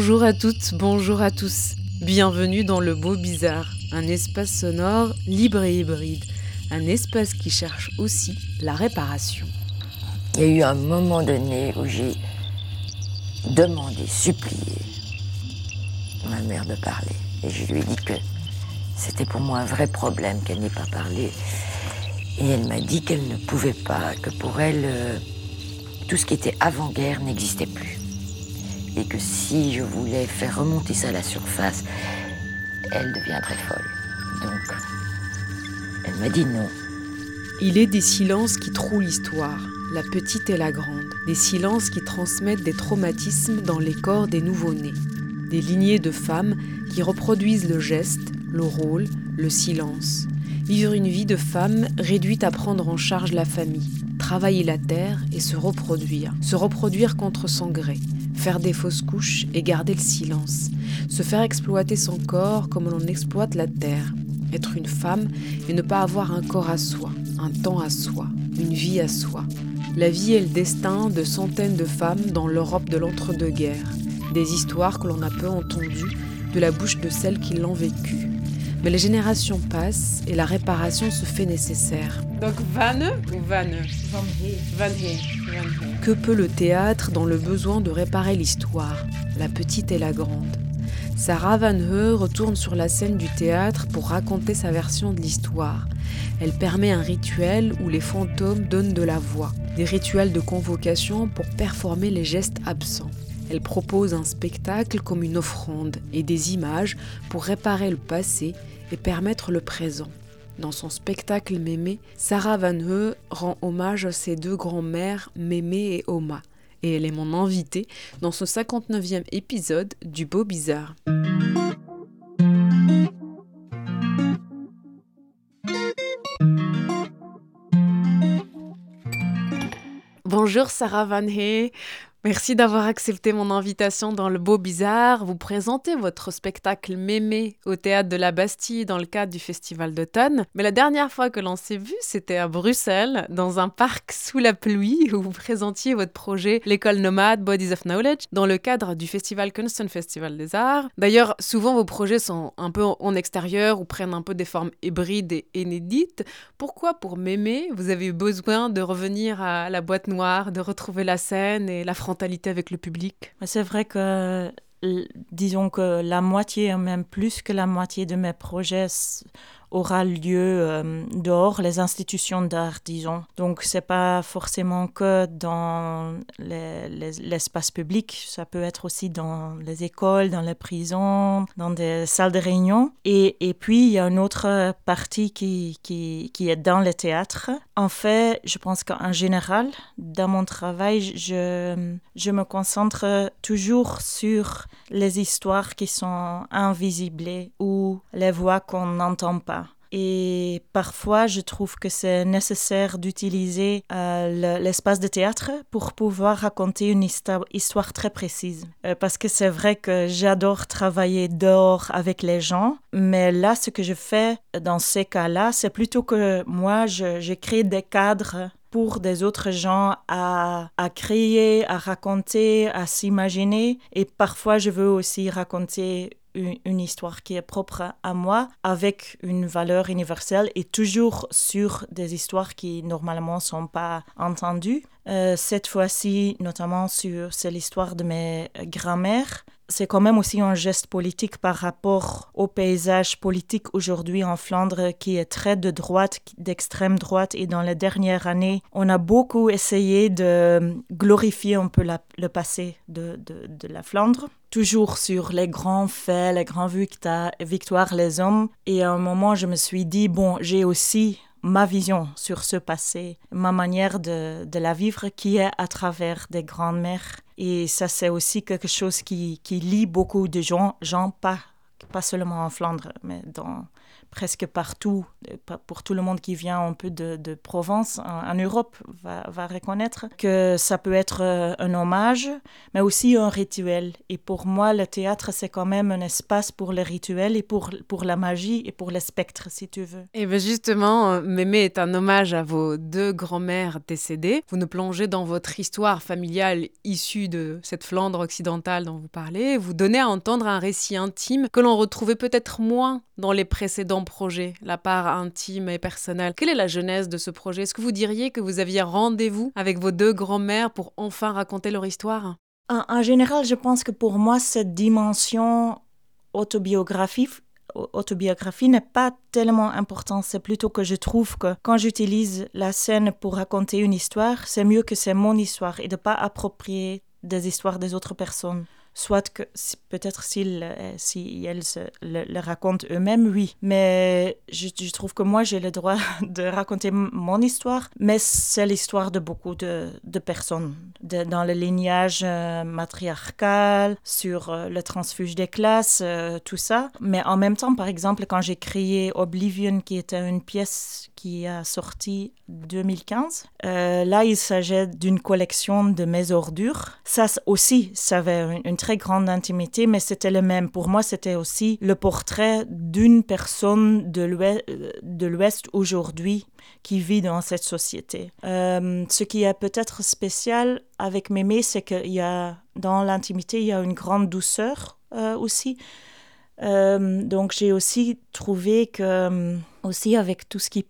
Bonjour à toutes, bonjour à tous. Bienvenue dans le beau bizarre, un espace sonore libre et hybride, un espace qui cherche aussi la réparation. Il y a eu un moment donné où j'ai demandé, supplié ma mère de parler. Et je lui ai dit que c'était pour moi un vrai problème qu'elle n'ait pas parlé. Et elle m'a dit qu'elle ne pouvait pas, que pour elle, euh, tout ce qui était avant-guerre n'existait plus. Que si je voulais faire remonter ça à la surface, elle deviendrait folle. Donc, elle m'a dit non. Il est des silences qui trouent l'histoire, la petite et la grande, des silences qui transmettent des traumatismes dans les corps des nouveau-nés, des lignées de femmes qui reproduisent le geste, le rôle, le silence, vivre une vie de femme réduite à prendre en charge la famille, travailler la terre et se reproduire, se reproduire contre son gré, faire des fausses couches et garder le silence, se faire exploiter son corps comme l'on exploite la terre, être une femme et ne pas avoir un corps à soi, un temps à soi, une vie à soi. La vie est le destin de centaines de femmes dans l'Europe de l'entre-deux-guerres, des histoires que l'on a peu entendues de la bouche de celles qui l'ont vécues. Mais les générations passent et la réparation se fait nécessaire. Donc Vanne ou Vanne? Van Que peut le théâtre dans le besoin de réparer l'histoire, la petite et la grande Sarah Van Heu retourne sur la scène du théâtre pour raconter sa version de l'histoire. Elle permet un rituel où les fantômes donnent de la voix, des rituels de convocation pour performer les gestes absents. Elle propose un spectacle comme une offrande et des images pour réparer le passé et permettre le présent. Dans son spectacle Mémé, Sarah Van Heu rend hommage à ses deux grands-mères Mémé et Oma. Et elle est mon invitée dans ce 59e épisode du Beau Bizarre. Bonjour Sarah Van Hey. Merci d'avoir accepté mon invitation dans le Beau Bizarre. Vous présentez votre spectacle Mémé au théâtre de la Bastille dans le cadre du Festival d'automne. Mais la dernière fois que l'on s'est vu, c'était à Bruxelles, dans un parc sous la pluie, où vous présentiez votre projet L'école nomade Bodies of Knowledge dans le cadre du Festival Kunsten Festival des Arts. D'ailleurs, souvent vos projets sont un peu en extérieur ou prennent un peu des formes hybrides et inédites. Pourquoi pour Mémé, vous avez eu besoin de revenir à la boîte noire, de retrouver la scène et la avec le public. C'est vrai que, disons que la moitié, même plus que la moitié de mes projets aura lieu euh, dehors, les institutions d'art, disons. Donc, c'est pas forcément que dans les- les- l'espace public, ça peut être aussi dans les écoles, dans les prisons, dans des salles de réunion. Et, puis, il y a une autre partie qui, est dans le théâtre. En fait, je pense qu'en général, dans mon travail, je me concentre toujours sur les histoires qui sont invisibles ou les voix qu'on n'entend pas. Et parfois, je trouve que c'est nécessaire d'utiliser euh, le- l'espace de théâtre pour pouvoir raconter une histoire, très précise. Euh, parce que c'est vrai que j'adore travailler dehors avec les gens, mais là, ce que je fais dans ces cas-là, c'est plutôt que moi, je, je crée des cadres pour des autres gens à, à créer, à raconter, à s'imaginer. Et parfois, je veux aussi raconter une, histoire qui est propre à moi avec une valeur universelle et toujours sur des histoires qui normalement sont pas entendues. Euh, cette fois-ci, notamment sur c'est l'histoire de mes grands-mères. C'est quand même aussi un geste politique par rapport au paysage politique aujourd'hui en Flandre qui est très de droite, d'extrême droite. Et dans les dernières années, on a beaucoup essayé de glorifier un peu le passé de, de la Flandre toujours sur les grands faits, les grands victa- victoires, les hommes. Et à un moment, je me suis dit, bon, j'ai aussi ma vision sur ce passé, ma manière de, de la vivre qui est à travers des grandes-mères. Et ça, c'est aussi quelque chose qui, qui lie beaucoup de gens, gens pas, pas seulement en Flandre, mais dans, presque partout, euh, pour tout le monde qui vient un peu de, Provence, en, Europe, va, reconnaître que ça peut être euh, un hommage, mais aussi un rituel. Et pour moi, le théâtre, c'est quand même un espace pour le rituel et pour, pour la magie et pour les spectres, si tu veux. Et bien justement, euh, Mémé est un hommage à vos deux grands-mères décédées. Vous nous plongez dans votre histoire familiale issue de cette Flandre occidentale dont vous parlez. Vous donnez à entendre un récit intime que l'on retrouvait peut-être moins dans les précédents projet, la part intime et personnelle. Quelle est la genèse de ce projet? Est-ce que vous diriez que vous aviez rendez-vous avec vos deux grands-mères pour enfin raconter leur histoire? En, général, je pense que pour moi, cette dimension autobiographique autobiographie n'est pas tellement importante. C'est plutôt que je trouve que quand j'utilise la scène pour raconter une histoire, c'est mieux que c'est mon histoire et de pas approprier des histoires des autres personnes soit que peut-être s'ils euh, si elles le, racontent eux-mêmes, oui. Mais je, trouve que moi, j'ai le droit de raconter mon histoire, mais c'est l'histoire de beaucoup de, de personnes, dans le lignage euh, matriarcal, sur euh, le transfuge des classes, tout ça. Mais en même temps, par exemple, quand j'ai créé Oblivion, qui était une pièce qui a sorti 2015, euh, là, il s'agit d'une collection de mes ordures. Ça aussi, ça avait une, très grande intimité, mais c'était le même. Pour moi, c'était aussi le portrait d'une personne de l'Ouest aujourd'hui qui vit dans cette société. Euh, ce qui est peut-être spécial avec Mémé, c'est qu'il y a dans l'intimité, il y a une grande douceur euh, aussi. Euh, donc j'ai aussi trouvé que aussi avec tout ce qui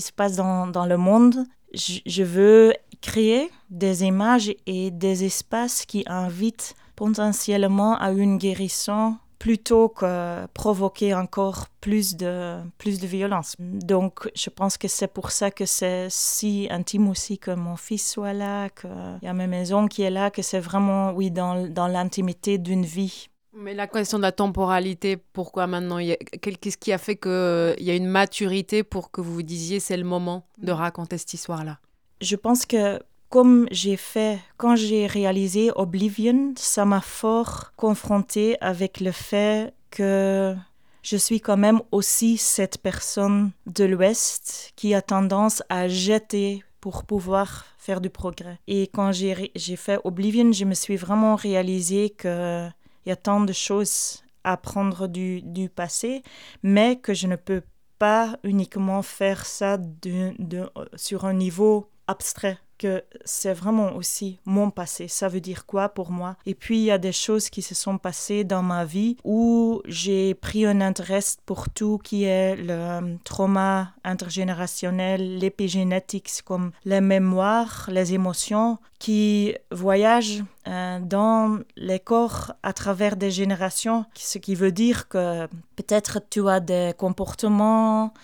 se passe dans, le monde, je, veux créer des images et des espaces qui invitent potentiellement à une guérison plutôt que provoquer encore plus de, plus violence. Donc, je pense que c'est pour ça que c'est si intime aussi que mon fils soit là, qu'il y a ma maison qui est là, que c'est vraiment, oui, dans l'intimité d'une vie. Mais la question de la temporalité, pourquoi maintenant Qu'est-ce qui a fait qu'il y a une maturité pour que vous vous disiez c'est le moment de raconter cette histoire-là? Je pense que comme j'ai fait quand j'ai réalisé Oblivion, ça m'a fort confronté avec le fait que je suis quand même aussi cette personne de l'Ouest qui a tendance à jeter pour pouvoir faire du progrès. Et quand j'ai fait Oblivion, je me suis vraiment réalisé qu'il y a tant de choses à prendre du, du passé, mais que je ne peux pas uniquement faire ça de, sur un niveau abstrait que c'est vraiment aussi mon passé. Ça veut dire quoi pour moi? Et puis, il y a des choses qui se sont passées dans ma vie où j'ai pris un intérêt pour tout qui est le trauma intergénérationnel, l'épigénétique, comme les mémoires, les émotions qui voyagent euh, dans les corps à travers des générations, ce qui veut dire que peut-être tu as des comportements,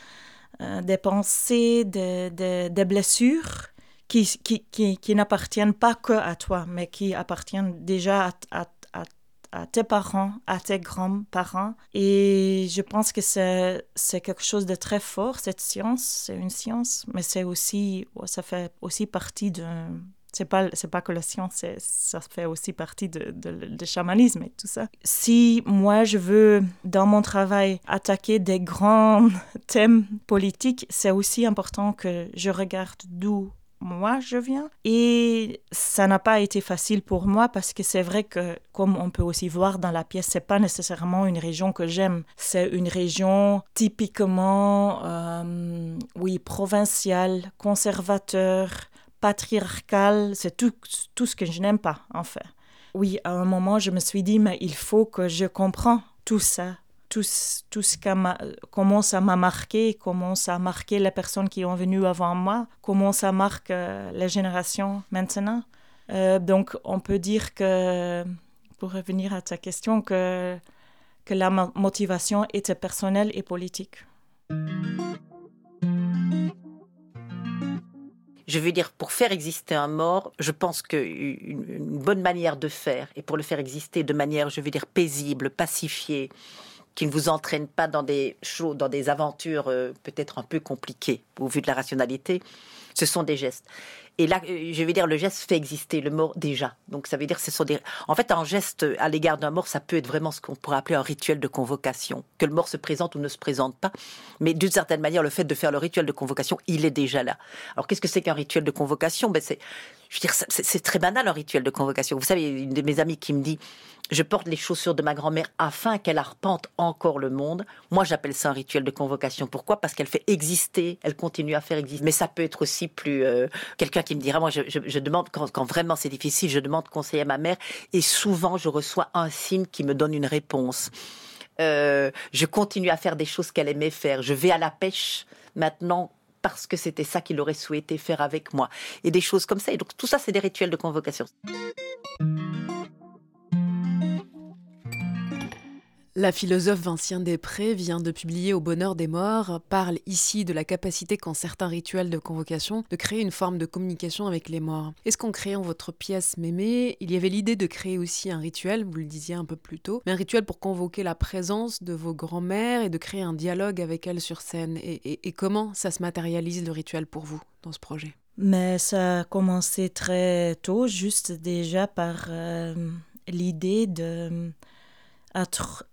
euh, des pensées, des, des blessures qui, qui, qui, qui n'appartiennent pas que à toi, mais qui appartiennent déjà à, à, à, tes parents, à tes grands-parents. Et je pense que c'est, quelque chose de très fort, cette science, c'est une science, mais c'est aussi, ça fait aussi partie de... C'est pas, pas que la science, ça fait aussi partie de, de chamanisme et tout ça. Si moi, je veux, dans mon travail, attaquer des grands thèmes politiques, c'est aussi important que je regarde d'où moi je viens. Et ça n'a pas été facile pour moi parce que c'est vrai que, comme on peut aussi voir dans la pièce, c'est pas nécessairement une région que j'aime. C'est une région typiquement, euh, oui, provinciale, conservateur, patriarcale. C'est tout, tout ce que je n'aime pas, en fait. Oui, à un moment, je me suis dit, mais il faut que je comprends tout ça tout, tout ce qui comment ça m'a marqué, comment ça a marqué les personnes qui ont venu avant moi, comment ça marque euh, les générations maintenant. Euh, donc on peut dire que, pour revenir à ta question, que, que la motivation était personnelle et politique. Je veux dire, pour faire exister un mort, je pense qu'une une bonne manière de faire, et pour le faire exister de manière, je veux dire, paisible, pacifiée, qui ne vous entraîne pas dans des choses, dans des aventures euh, peut-être un peu compliquées au vu de la rationalité. Ce sont des gestes. Et là, euh, je vais dire, le geste fait exister le mort déjà. Donc ça veut dire, ce sont des. En fait, un geste à l'égard d'un mort, ça peut être vraiment ce qu'on pourrait appeler un rituel de convocation, que le mort se présente ou ne se présente pas. Mais d'une certaine manière, le fait de faire le rituel de convocation, il est déjà là. Alors qu'est-ce que c'est qu'un rituel de convocation? Ben c'est je veux dire, c'est très banal un rituel de convocation. Vous savez, une de mes amies qui me dit, je porte les chaussures de ma grand-mère afin qu'elle arpente encore le monde. Moi, j'appelle ça un rituel de convocation. Pourquoi? Parce qu'elle fait exister, elle continue à faire exister. Mais ça peut être aussi plus euh, quelqu'un qui me dira, moi, je, demande quand, vraiment c'est difficile, je demande conseil à ma mère, et souvent je reçois un signe qui me donne une réponse. Euh, je continue à faire des choses qu'elle aimait faire. Je vais à la pêche maintenant parce que c'était ça qu'il aurait souhaité faire avec moi. Et des choses comme ça. Et donc tout ça, c'est des rituels de convocation. La philosophe Vincien Després vient de publier Au bonheur des morts, parle ici de la capacité qu'ont certains rituels de convocation de créer une forme de communication avec les morts. Est-ce qu'en créant votre pièce Mémé, il y avait l'idée de créer aussi un rituel, vous le disiez un peu plus tôt, mais un rituel pour convoquer la présence de vos grands-mères et de créer un dialogue avec elles sur scène? Et, comment ça se matérialise le rituel pour vous dans ce projet? Mais ça a commencé très tôt, juste déjà par euh, l'idée de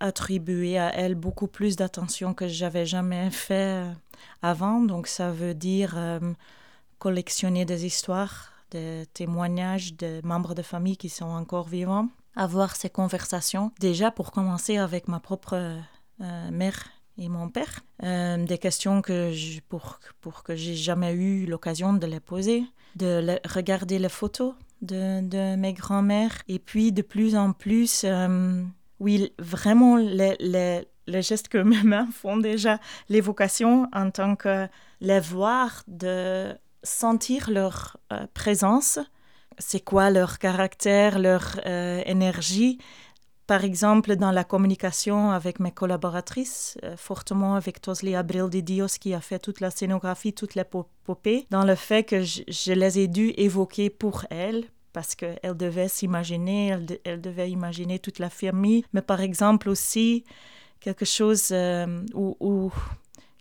attribuer à elle beaucoup plus d'attention que j'avais jamais fait euh, avant. Donc ça veut dire euh, collectionner des histoires, des témoignages de membres de famille qui sont encore vivants, avoir ces conversations. Déjà pour commencer avec ma propre euh, mère et mon père, des questions que je, pour, pour que j'ai jamais eu l'occasion de les poser, de regarder les photos de, de mes grands-mères et puis de plus en plus oui, vraiment, les, les, gestes que mes mains font déjà, l'évocation en tant que les voir, de sentir leur euh, présence, c'est quoi leur caractère, leur euh, énergie? Par exemple, dans la communication avec mes collaboratrices, euh, fortement avec Tosli Abril de Dios qui a fait toute la scénographie, toute l'épopée, dans le fait que je, je les ai dû évoquer pour elles, parce qu'elle devait s'imaginer, elle, devait imaginer toute la famille, mais par exemple aussi quelque chose euh, où,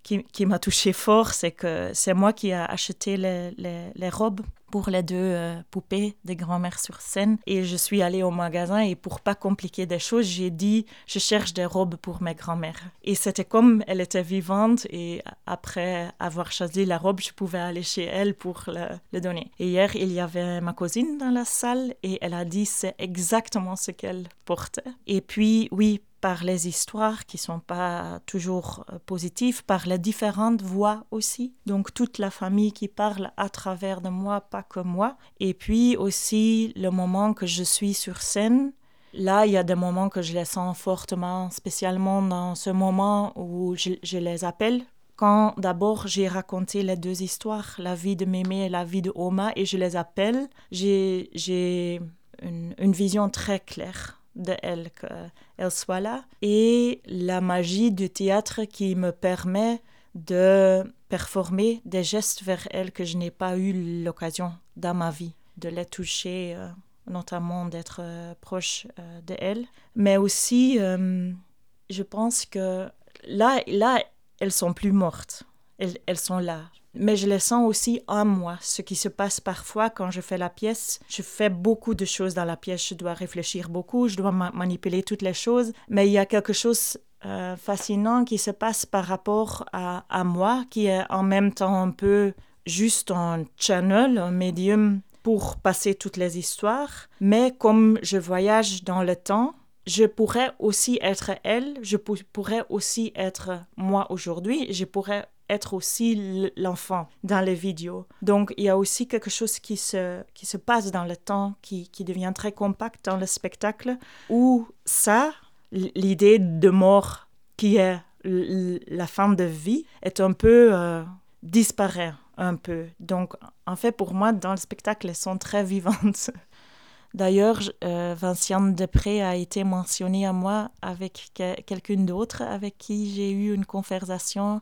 qui, m'a touché fort, c'est que c'est moi qui ai acheté les, les, robes pour les deux euh, poupées de grand-mère sur scène. Et je suis allée au magasin et pour pas compliquer des choses, j'ai dit je cherche des robes pour mes grand-mères. Et c'était comme elle était vivante et après avoir choisi la robe, je pouvais aller chez elle pour le, le donner. Et hier, il y avait ma cousine dans la salle et elle a dit c'est exactement ce qu'elle portait. Et puis, oui, par les histoires qui sont pas toujours euh, positives, par les différentes voix aussi. Donc toute la famille qui parle à travers de moi, pas que moi. Et puis aussi le moment que je suis sur scène. Là, il y a des moments que je les sens fortement, spécialement dans ce moment où je, les appelle quand d'abord j'ai raconté les deux histoires, la vie de Mémé et la vie de Oma, et je les appelle, j'ai une, une, vision très claire de elle, qu'elle soit là. Et la magie du théâtre qui me permet de performer des gestes vers elle que je n'ai pas eu l'occasion dans ma vie de les toucher, euh, notamment d'être euh, proche euh, de elle. Mais aussi, je pense que là, là, elles sont plus mortes. Elles, elles sont là mais je les sens aussi en moi. Ce qui se passe parfois quand je fais la pièce, je fais beaucoup de choses dans la pièce, je dois réfléchir beaucoup, je dois manipuler toutes les choses, mais il y a quelque chose euh, fascinant qui se passe par rapport à, à, moi, qui est en même temps un peu juste un channel, un médium pour passer toutes les histoires, mais comme je voyage dans le temps, je pourrais aussi être elle, je pourrais aussi être moi aujourd'hui, je pourrais être aussi l'enfant dans les vidéos. Donc il y a aussi quelque chose qui se, qui se passe dans le temps, qui, qui devient très compact dans le spectacle, où ça, l'idée de mort qui est la fin de vie, est un peu euh, disparaît un peu. Donc en fait pour moi dans le spectacle elles sont très vivantes. D'ailleurs, euh, Vinciane Després a été mentionnée à moi avec quelqu'un d'autre avec qui j'ai eu une conversation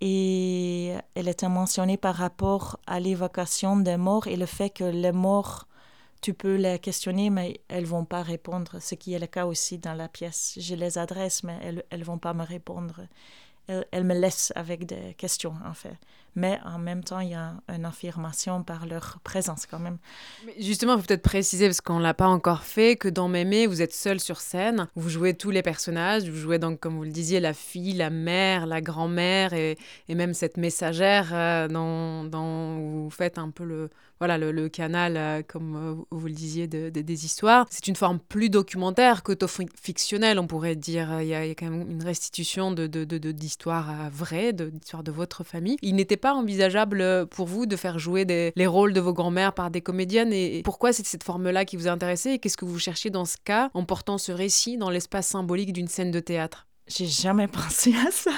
et elle était mentionnée par rapport à l'évocation des morts et le fait que les morts tu peux les questionner, mais elles vont pas répondre, ce qui est le cas aussi dans la pièce. Je les adresse, mais elles ne vont pas me répondre. Elles, me laissent avec des questions, en fait. Mais en même temps, il y a une affirmation par leur présence quand même. Justement, il faut peut-être préciser, parce qu'on ne l'a pas encore fait, que dans Mémé, vous êtes seul sur scène. Vous jouez tous les personnages. Vous jouez donc, comme vous le disiez, la fille, la mère, la grand-mère et, et, même cette messagère euh, dont, dont vous faites un peu le, voilà, le, canal, euh, comme euh, vous le disiez, de, de, des histoires. C'est une forme plus documentaire qu'auto-fictionnelle, on pourrait dire. Il y, a, quand même une restitution d'histoires de, de, vraies, d'histoires de votre famille. Il n'était pas envisageable pour vous de faire jouer les rôles de vos grands-mères par des comédiennes et pourquoi c'est cette forme-là qui vous a intéressé et qu'est-ce que vous cherchiez dans ce cas en portant ce récit dans l'espace symbolique d'une scène de théâtre? J'ai jamais pensé à ça.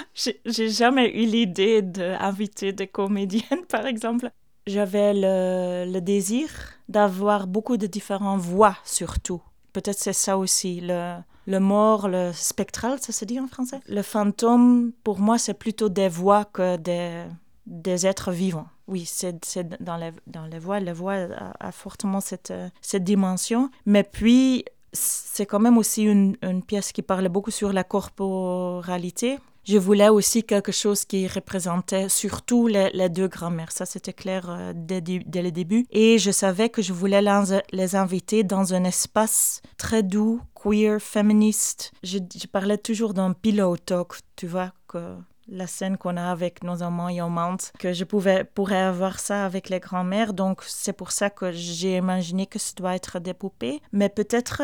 J'ai jamais eu l'idée d'inviter des comédiennes, par exemple. J'avais le, désir d'avoir beaucoup de différentes voix, surtout. Peut-être c'est ça aussi, le, le mort, le spectral, ça se dit en français? Le fantôme, pour moi, c'est plutôt des voix que des, des êtres vivants. Oui, c'est dans les, dans les voix. La voix a, a fortement cette, cette dimension. Mais puis, c'est quand même aussi une, une, pièce qui parle beaucoup sur la corporalité. Je voulais aussi quelque chose qui représentait surtout les, deux grands-mères. Ça, c'était clair euh, dès, le début. Et je savais que je voulais les, inviter dans un espace très doux, queer, féministe. Je, parlais toujours d'un pillow talk, tu vois, que la scène qu'on a avec nos amants et amantes, que je pouvais, pourrais avoir ça avec les grands-mères. Donc, c'est pour ça que j'ai imaginé que ce doit être des poupées. Mais peut-être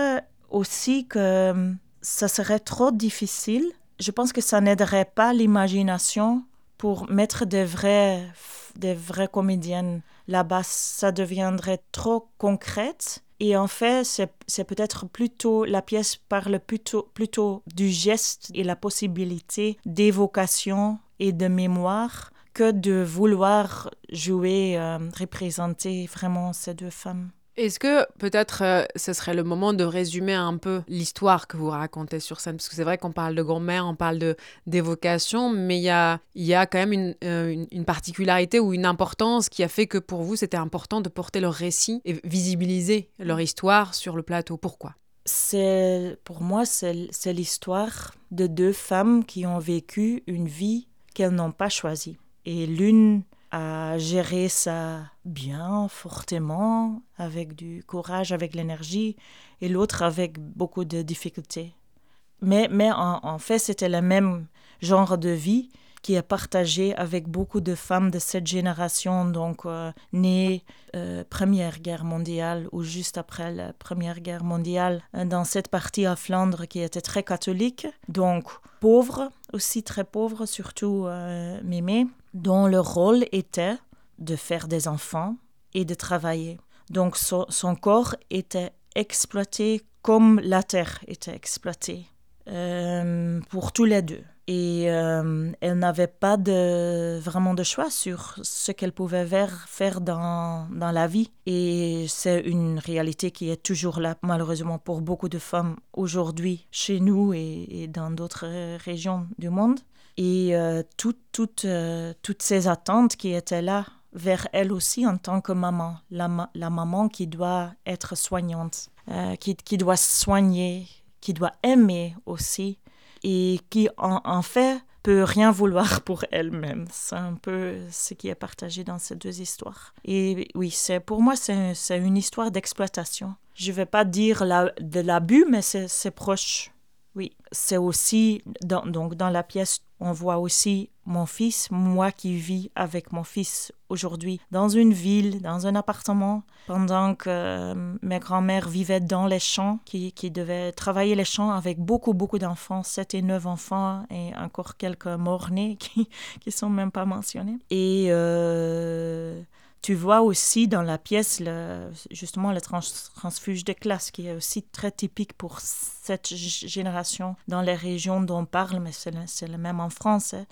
aussi que ça serait trop difficile. Je pense que ça n'aiderait pas l'imagination pour mettre des vraies, des vraies comédiennes là-bas. Ça deviendrait trop concrète. Et en fait, c'est peut-être plutôt, la pièce parle plutôt, plutôt du geste et la possibilité d'évocation et de mémoire que de vouloir jouer, euh, représenter vraiment ces deux femmes. Est-ce que peut-être euh, ce serait le moment de résumer un peu l'histoire que vous racontez sur scène? Parce que c'est vrai qu'on parle de grand-mère, on parle d'évocation, mais il y a, y a quand même une, euh, une, une, particularité ou une importance qui a fait que pour vous, c'était important de porter leur récit et visibiliser leur histoire sur le plateau. Pourquoi? C'est Pour moi, c'est l'histoire de deux femmes qui ont vécu une vie qu'elles n'ont pas choisie. Et l'une à gérer ça bien, fortement, avec du courage, avec l'énergie, et l'autre avec beaucoup de difficultés. Mais, mais en, en fait, c'était le même genre de vie qui est partagé avec beaucoup de femmes de cette génération, donc euh, nées euh, Première Guerre mondiale ou juste après la Première Guerre mondiale, dans cette partie à Flandre qui était très catholique, donc pauvre, aussi très pauvre, surtout euh, Mémé, dont le rôle était de faire des enfants et de travailler. Donc so, son corps était exploité comme la terre était exploitée euh, pour tous les deux et euh, elle n'avait pas vraiment de choix sur ce qu'elle pouvait faire, dans, la vie. Et c'est une réalité qui est toujours là, malheureusement, pour beaucoup de femmes aujourd'hui, chez nous et, dans d'autres régions du monde. Et euh, tout, tout, euh, toutes ces attentes qui étaient là vers elle aussi en tant que maman, la, maman qui doit être soignante, euh, qui, qui doit soigner, qui doit aimer aussi et qui en, fait peut rien vouloir pour elle-même. C'est un peu ce qui est partagé dans ces deux histoires. Et oui, c'est pour moi c'est une histoire d'exploitation. Je vais pas dire de l'abus, mais c'est proche. Oui, c'est aussi donc dans la pièce on voit aussi mon fils, moi qui vis avec mon fils aujourd'hui dans une ville, dans un appartement, pendant que euh, mes grands-mères vivaient dans les champs, qui, qui devaient travailler les champs avec beaucoup, beaucoup d'enfants, sept et neuf enfants et encore quelques morts-nés qui ne sont même pas mentionnés. Et euh, tu vois aussi dans la pièce justement le trans transfuge de classe qui est aussi très typique pour cette génération dans les régions dont on parle, mais c'est le, le, même en France. Hein.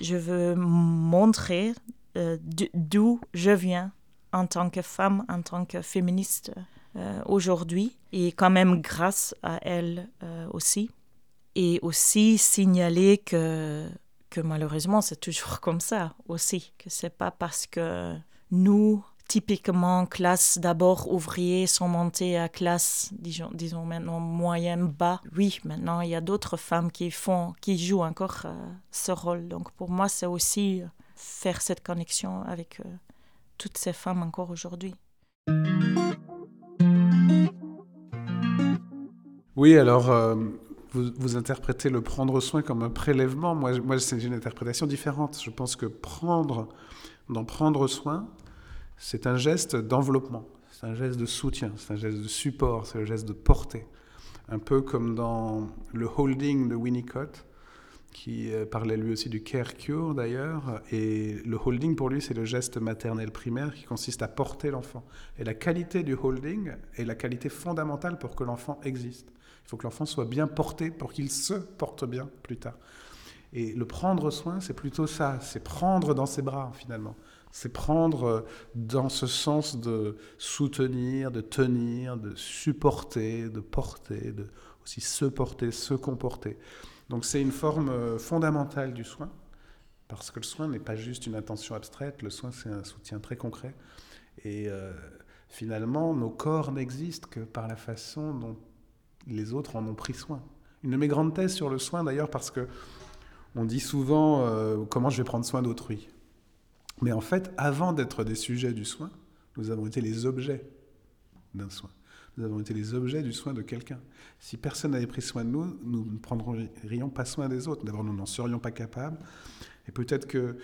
Je veux montrer euh, d'où je viens en tant que femme, en tant que féministe euh, aujourd'hui, et quand même grâce à elle euh, aussi. Et aussi signaler que, que malheureusement c'est toujours comme ça aussi, que c'est pas parce que nous, typiquement classe d'abord ouvrier sont montées à classe, disons, disons maintenant moyenne bas. Oui, maintenant il y a d'autres femmes qui font, qui jouent encore euh, ce rôle. Donc pour moi, c'est aussi faire cette connexion avec euh, toutes ces femmes encore aujourd'hui. Oui, alors euh, vous, vous, interprétez le prendre soin comme un prélèvement. Moi, moi c'est une interprétation différente. Je pense que prendre, d'en prendre soin, c'est un geste d'enveloppement, c'est un geste de soutien, c'est un geste de support, c'est un geste de portée. Un peu comme dans le holding de Winnicott, qui euh, parlait lui aussi du care cure d'ailleurs. Et le holding pour lui, c'est le geste maternel primaire qui consiste à porter l'enfant. Et la qualité du holding est la qualité fondamentale pour que l'enfant existe. Il faut que l'enfant soit bien porté pour qu'il se porte bien plus tard. Et le prendre soin, c'est plutôt ça, c'est prendre dans ses bras finalement. C'est prendre euh, dans ce sens de soutenir, de tenir, de supporter, de porter, de aussi se porter, se comporter. Donc c'est une forme euh, fondamentale du soin, parce que le soin n'est pas juste une attention abstraite, le soin c'est un soutien très concret. Et euh, finalement, nos corps n'existent que par la façon dont les autres en ont pris soin. Une de mes grandes thèses sur le soin d'ailleurs, parce que on dit souvent comment je vais prendre soin d'autrui. Mais en fait, avant d'être des sujets du soin, nous avons été les objets d'un soin. Nous avons été les objets du soin de quelqu'un. Si personne n'avait pris soin de nous, nous ne prendrions pas soin des autres. D'abord, nous n'en serions pas capables. Et peut-être que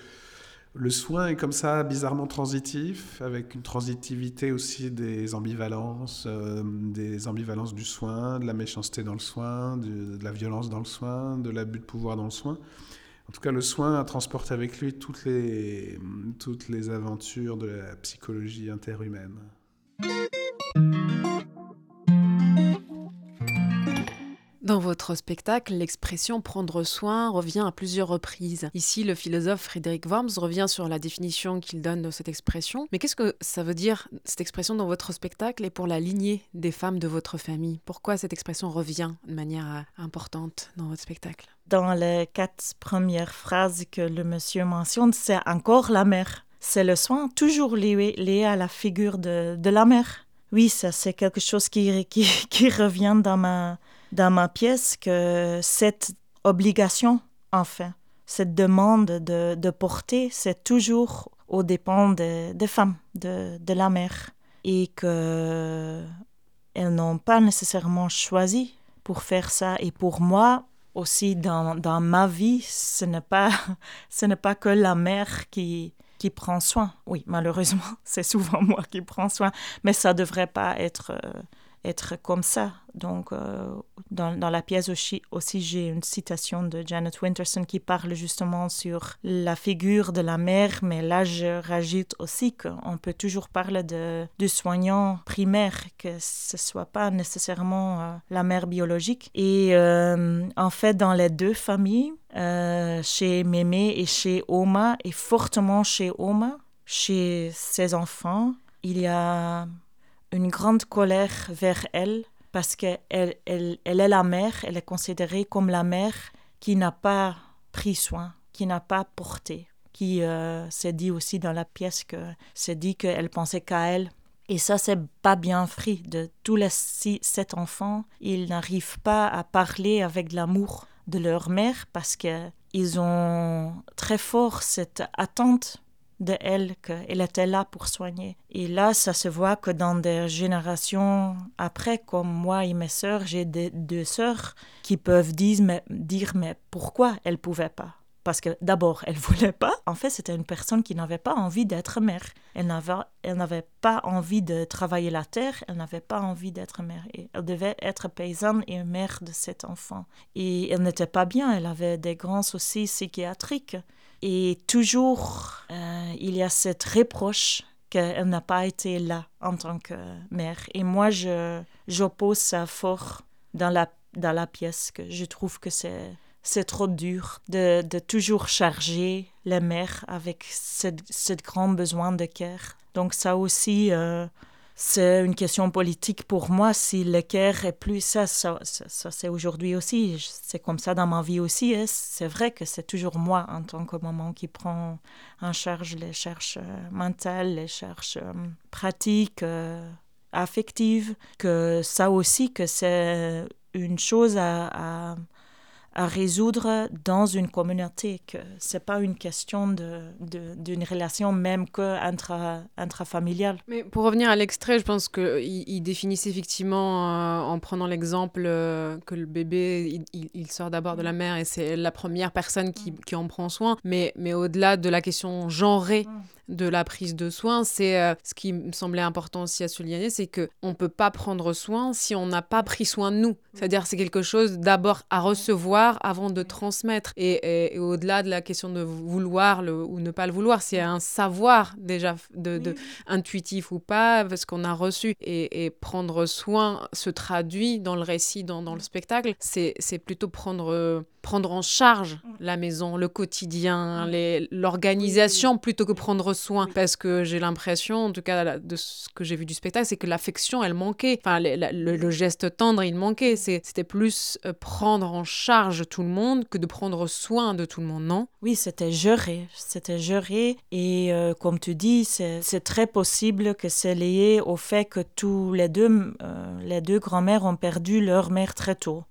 le soin est comme ça, bizarrement transitif, avec une transitivité aussi des ambivalences, euh, des ambivalences du soin, de la méchanceté dans le soin, de, de la violence dans le soin, de l'abus de pouvoir dans le soin. En tout cas, le soin a transporté avec lui toutes les, toutes les aventures de la psychologie interhumaine. Dans votre spectacle, l'expression prendre soin revient à plusieurs reprises. Ici, le philosophe Frédéric Worms revient sur la définition qu'il donne de cette expression. Mais qu'est-ce que ça veut dire, cette expression dans votre spectacle et pour la lignée des femmes de votre famille? Pourquoi cette expression revient de manière euh, importante dans votre spectacle? Dans les quatre premières phrases que le monsieur mentionne, c'est encore la mère. C'est le soin toujours lié, lié à la figure de, de la mère. Oui, ça c'est quelque chose qui, qui, qui revient dans ma dans ma pièce que cette obligation, enfin, cette demande de, de porter, c'est toujours aux dépens des de femmes, de, de, la mère, et qu'elles n'ont pas nécessairement choisi pour faire ça. Et pour moi, aussi dans, dans ma vie, ce n'est pas, ce n'est pas que la mère qui, qui prend soin. Oui, malheureusement, c'est souvent moi qui prends soin, mais ça ne devrait pas être... Euh, être comme ça. Donc, euh, dans, la pièce aussi, aussi j'ai une citation de Janet Winterson qui parle justement sur la figure de la mère, mais là, je rajoute aussi qu'on peut toujours parler de, du soignant primaire, que ce soit pas nécessairement euh, la mère biologique. Et euh, en fait, dans les deux familles, chez Mémé et chez Oma, et fortement chez Oma, chez ses enfants, il y a une grande colère vers elle parce qu'elle elle, elle, est la mère, elle est considérée comme la mère qui n'a pas pris soin, qui n'a pas porté, qui euh, s'est dit aussi dans la pièce que s'est dit qu'elle pensait qu'à elle. Et ça, c'est pas bien pris de tous les six, sept enfants. Ils n'arrivent pas à parler avec l'amour de leur mère parce qu'ils ont très fort cette attente de elle qu'elle était là pour soigner. Et là, ça se voit que dans des générations après, comme moi et mes sœurs, j'ai deux sœurs qui peuvent dire mais, pourquoi elle pouvait pas? Parce que d'abord, elle voulait pas. En fait, c'était une personne qui n'avait pas envie d'être mère. Elle n'avait, pas envie de travailler la terre. Elle n'avait pas envie d'être mère. Elle devait être paysanne et mère de cet enfant. Et elle n'était pas bien. Elle avait des grands soucis psychiatriques. Et toujours, euh, il y a cette reproche qu'elle n'a pas été là en tant que mère. Et moi, je, j'oppose ça fort dans la, dans la pièce, que je trouve que c'est, c'est trop dur de, de toujours charger les mères avec ce, grand besoin de cœur. Donc ça aussi, euh, c'est une question politique pour moi si le cœur est plus ça ça, ça, c'est aujourd'hui aussi c'est comme ça dans ma vie aussi hein. c'est vrai que c'est toujours moi en tant que maman qui prend en charge les charges euh, mentales les charges euh, pratiques euh, affectives que ça aussi que c'est une chose à à résoudre dans une communauté, que ce n'est pas une question d'une de, relation même que intra, intrafamiliale. Mais pour revenir à l'extrait, je pense qu'il il définissait effectivement, euh, en prenant l'exemple euh, que le bébé, il, il sort d'abord de la mère et c'est la première personne qui, qui, en prend soin, mais, mais au-delà de la question genrée mm de la prise de soins, c'est euh, ce qui me semblait important aussi à souligner, c'est que on peut pas prendre soin si on n'a pas pris soin de nous. C'est-à-dire c'est quelque chose d'abord à recevoir avant de transmettre. Et, au-delà de la question de vouloir le, ou ne pas le vouloir, c'est un savoir déjà de, intuitif ou pas, parce qu'on a reçu. Et, prendre soin se traduit dans le récit, dans, dans le spectacle. C'est plutôt prendre prendre en charge mm. la maison, le quotidien, mm. l'organisation plutôt que prendre soin. Parce que j'ai l'impression, en tout cas de ce que j'ai vu du spectacle, c'est que l'affection, elle manquait. Enfin, le, geste tendre, il manquait. C'était plus euh, prendre en charge tout le monde que de prendre soin de tout le monde, non? Oui, c'était gérer. C'était gérer. Et euh, comme tu dis, c'est très possible que c'est lié au fait que tous les deux, euh, les deux grands-mères ont perdu leur mère très tôt.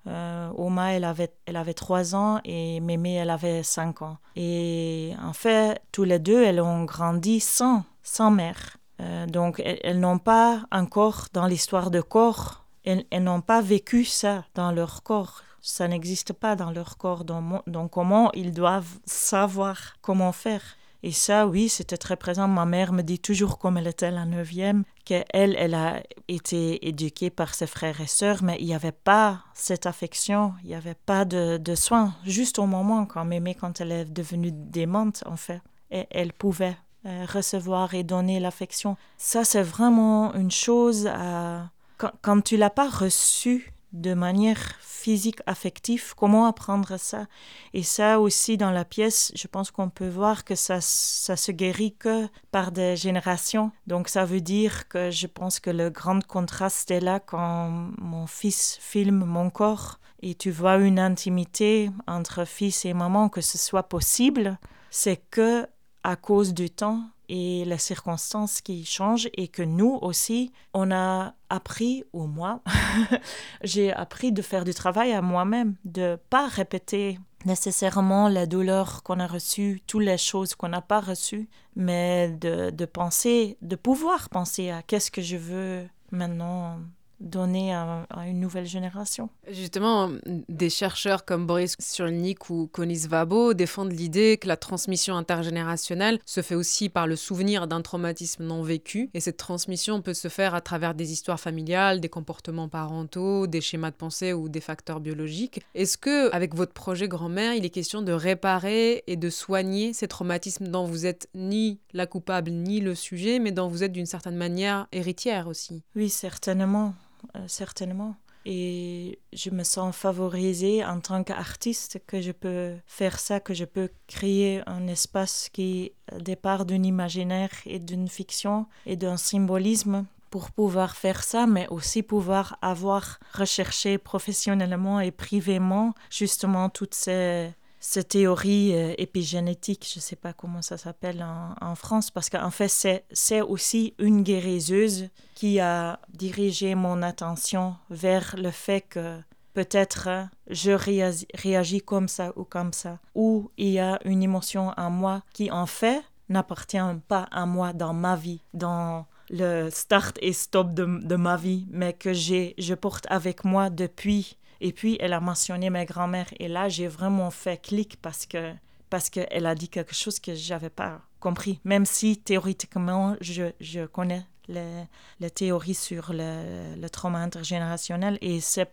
Oma, elle avait, elle avait trois ans et Mémé, elle avait 5 ans. Et en fait, tous les deux, elles ont grandi sans, sans mère. Euh, donc, elles, n'ont pas encore, dans l'histoire de corps, elles, n'ont pas vécu ça dans leur corps. Ça n'existe pas dans leur corps. Donc, comment ils doivent savoir comment faire? Et ça, oui, c'était très présent. Ma mère me dit toujours, comme elle était la neuvième, qu'elle, elle a été éduquée par ses frères et sœurs, mais il n'y avait pas cette affection, il n'y avait pas de, de, soins. Juste au moment, quand Mémé, quand elle est devenue démente, en fait, et elle pouvait euh, recevoir et donner l'affection. Ça, c'est vraiment une chose à... Quand, quand tu l'as pas reçu de manière physique, affective, comment apprendre ça? Et ça aussi dans la pièce, je pense qu'on peut voir que ça, ça se guérit que par des générations. Donc ça veut dire que je pense que le grand contraste est là quand mon fils filme mon corps et tu vois une intimité entre fils et maman, que ce soit possible, c'est que à cause du temps et les circonstances qui changent et que nous aussi, on a appris, ou moi, j'ai appris de faire du travail à moi-même, de pas répéter nécessairement la douleur qu'on a reçue, toutes les choses qu'on n'a pas reçues, mais de, de penser, de pouvoir penser à qu'est-ce que je veux maintenant donner à, une nouvelle génération. Justement, des chercheurs comme Boris Cyrulnik ou Conis Vabo défendent l'idée que la transmission intergénérationnelle se fait aussi par le souvenir d'un traumatisme non vécu, et cette transmission peut se faire à travers des histoires familiales, des comportements parentaux, des schémas de pensée ou des facteurs biologiques. Est-ce que, avec votre projet grand-mère, il est question de réparer et de soigner ces traumatismes dont vous êtes ni la coupable ni le sujet, mais dont vous êtes d'une certaine manière héritière aussi? Oui, certainement. Euh, certainement. Et je me sens favorisée en tant qu'artiste que je peux faire ça, que je peux créer un espace qui départ d'un imaginaire et d'une fiction et d'un symbolisme pour pouvoir faire ça, mais aussi pouvoir avoir recherché professionnellement et privément justement toutes ces cette théorie euh, épigénétique, je ne sais pas comment ça s'appelle en, France, parce qu'en fait, c'est aussi une guérisseuse qui a dirigé mon attention vers le fait que peut-être je réagis comme ça ou comme ça, ou il y a une émotion en moi qui, en fait, n'appartient pas à moi dans ma vie, dans le start et stop de, de ma vie, mais que je porte avec moi depuis et puis, elle a mentionné ma grand-mère. Et là, j'ai vraiment fait clic parce que parce qu'elle a dit quelque chose que je n'avais pas compris. Même si théoriquement, je, je connais les, les, théories sur le, le, trauma intergénérationnel. Et c'est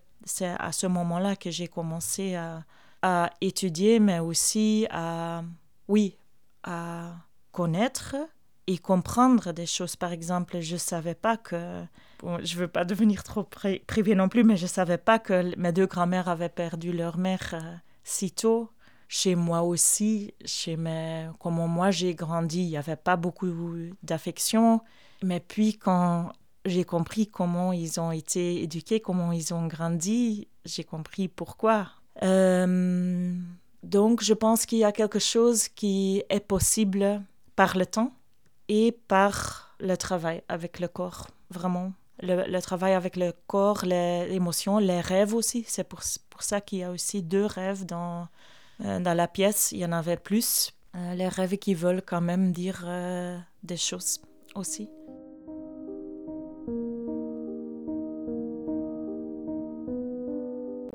à ce moment-là que j'ai commencé à, à étudier, mais aussi à, oui, à connaître et comprendre des choses. Par exemple, je ne savais pas que je ne veux pas devenir trop privé non plus, mais je savais pas que mes deux grand-mères avaient perdu leur mère euh, si tôt. Chez moi aussi, chez mes... comment moi j'ai grandi, il n'y avait pas beaucoup d'affection. Mais puis quand j'ai compris comment ils ont été éduqués, comment ils ont grandi, j'ai compris pourquoi. Euh, donc je pense qu'il y a quelque chose qui est possible par le temps et par le travail avec le corps, vraiment. Le, travail avec le corps, les émotions, les rêves aussi. C'est pour, pour, ça qu'il y a aussi deux rêves dans, euh, dans la pièce. Il y en avait plus. Euh, les rêves qui veulent quand même dire des choses aussi.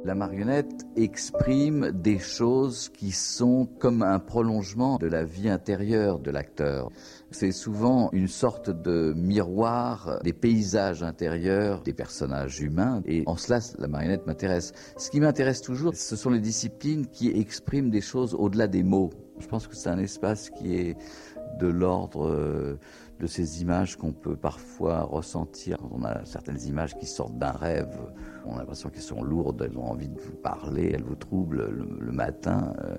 La marionnette exprime des choses qui sont comme un prolongement de la vie intérieure de l'acteur. C'est souvent une sorte de miroir des paysages intérieurs des personnages humains et en cela la marionnette m'intéresse. Ce qui m'intéresse toujours, ce sont les disciplines qui expriment des choses au-delà des mots. Je pense que c'est un espace qui est de l'ordre euh, de ces images qu'on peut parfois ressentir. On a certaines images qui sortent d'un rêve, on a l'impression qu'elles sont lourdes, elles ont envie de vous parler, elles vous troublent le, matin. Euh,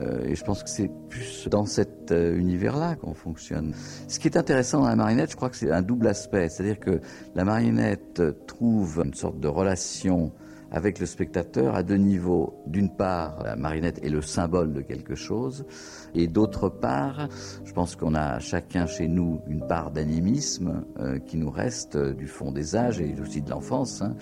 euh, et je pense que c'est plus dans cet univers-là qu'on fonctionne. Ce qui est intéressant dans la marionnette, je crois que c'est un double aspect, c'est-à-dire que la marionnette trouve une sorte de relation avec le spectateur à deux niveaux. D'une part, la marionnette est le symbole de quelque chose, et d'autre part, je pense qu'on a chacun chez nous une part d'animisme euh, qui nous reste du fond des âges et aussi de l'enfance, hein,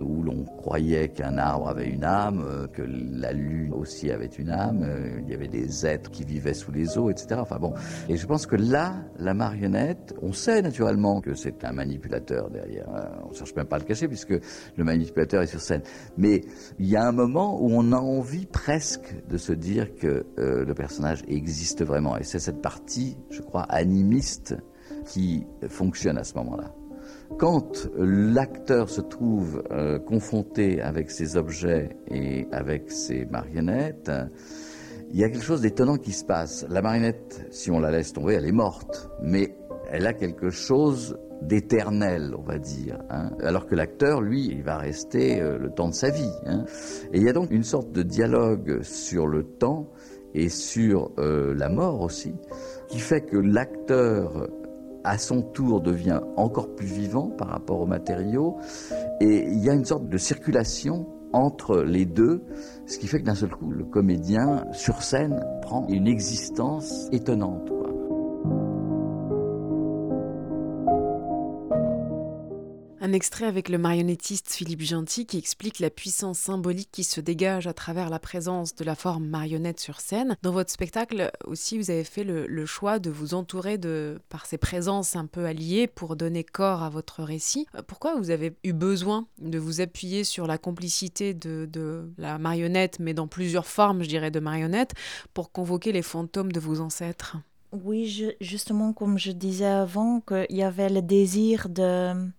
où l'on croyait qu'un arbre avait une âme, euh, que la lune aussi avait une âme, euh, il y avait des êtres qui vivaient sous les eaux, etc. Enfin bon, et je pense que là, la marionnette, on sait naturellement que c'est un manipulateur derrière. Hein. On ne cherche même pas à le cacher puisque le manipulateur est sur scène. Mais il y a un moment où on a envie presque de se dire que le personnage existe vraiment. Et c'est cette partie, je crois, animiste qui fonctionne à ce moment-là. Quand l'acteur se trouve euh, confronté avec ses objets et avec ses marionnettes, il y a quelque chose d'étonnant qui se passe. La marionnette, si on la laisse tomber, elle est morte, mais elle a quelque chose d'éternel, on va dire. Hein. Alors que l'acteur, lui, il va rester euh, le temps de sa vie. Hein. Et il y a donc une sorte de dialogue sur le temps et sur euh, la mort aussi, qui fait que l'acteur à son tour devient encore plus vivant par rapport aux matériaux, et il y a une sorte de circulation entre les deux, ce qui fait que d'un seul coup, le comédien sur scène prend une existence étonnante. Un extrait avec le marionnettiste Philippe Gentil qui explique la puissance symbolique qui se dégage à travers la présence de la forme marionnette sur scène. Dans votre spectacle aussi, vous avez fait le, choix de vous entourer de par ces présences un peu alliées pour donner corps à votre récit. Pourquoi vous avez eu besoin de vous appuyer sur la complicité de, la marionnette, mais dans plusieurs formes, je dirais, de marionnette, pour convoquer les fantômes de vos ancêtres? Oui, justement, comme je disais avant, qu'il y avait le désir de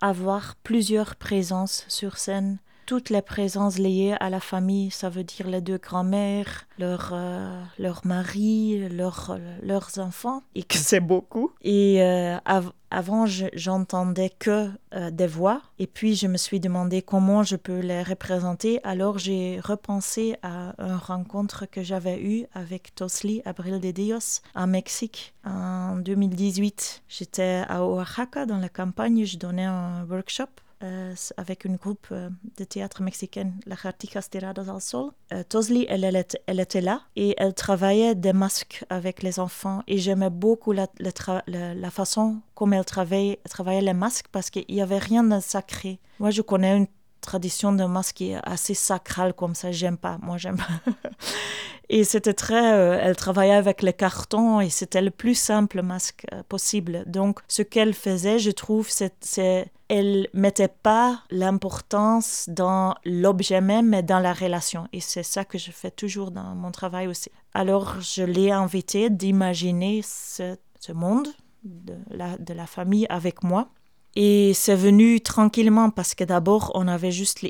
avoir plusieurs présences sur scène. Toutes les présences liées à la famille, ça veut dire les deux grands-mères, leur, euh, leur mari, leur, leurs enfants, et que c'est beaucoup. Et euh, avant, j'entendais que euh, des voix, et puis je me suis demandé comment je peux les représenter. Alors j'ai repensé à une rencontre que j'avais eue avec Tosli Abril de Dios en Mexique en 2018. J'étais à Oaxaca, dans la campagne, je donnais un workshop avec une groupe euh, de théâtre mexicain, la Jarticas Tiradas al Sol. Euh, Tosli, elle, elle, était là et elle travaillait des masques avec les enfants. Et j'aimais beaucoup la, façon comme elle travaillait, travaillait les masques parce qu'il n'y avait rien de sacré. Moi, je connais une tradition de masque qui est assez sacrale comme ça. J'aime pas. Moi, j'aime pas. et c'était très. elle travaillait avec les cartons et c'était le plus simple masque possible. Donc, ce qu'elle faisait, je trouve, c'est elle mettait pas l'importance dans l'objet même, mais dans la relation. Et c'est ça que je fais toujours dans mon travail aussi. Alors, je l'ai invité d'imaginer ce, monde de la, de la famille avec moi. Et c'est venu tranquillement parce que d'abord,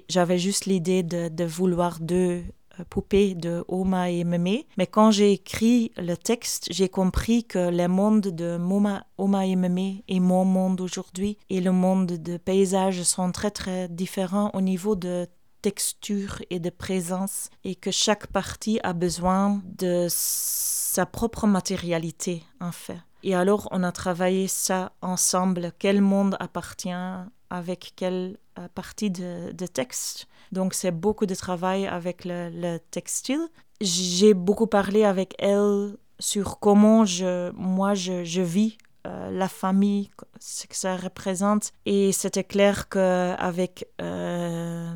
j'avais juste l'idée de, de, vouloir deux poupée de Oma et Mémé. Mais quand j'ai écrit le texte, j'ai compris que le monde de Moma, Oma et Mémé et mon monde aujourd'hui et le monde de paysage sont très très différents au niveau de texture et de présence et que chaque partie a besoin de sa propre matérialité en fait. Et alors, on a travaillé ça ensemble. Quel monde appartient avec quelle euh, partie de, texte. Donc, c'est beaucoup de travail avec le, textile. J'ai beaucoup parlé avec elle sur comment je, moi je, vis euh, la famille, ce que ça représente. Et c'était clair qu'avec euh,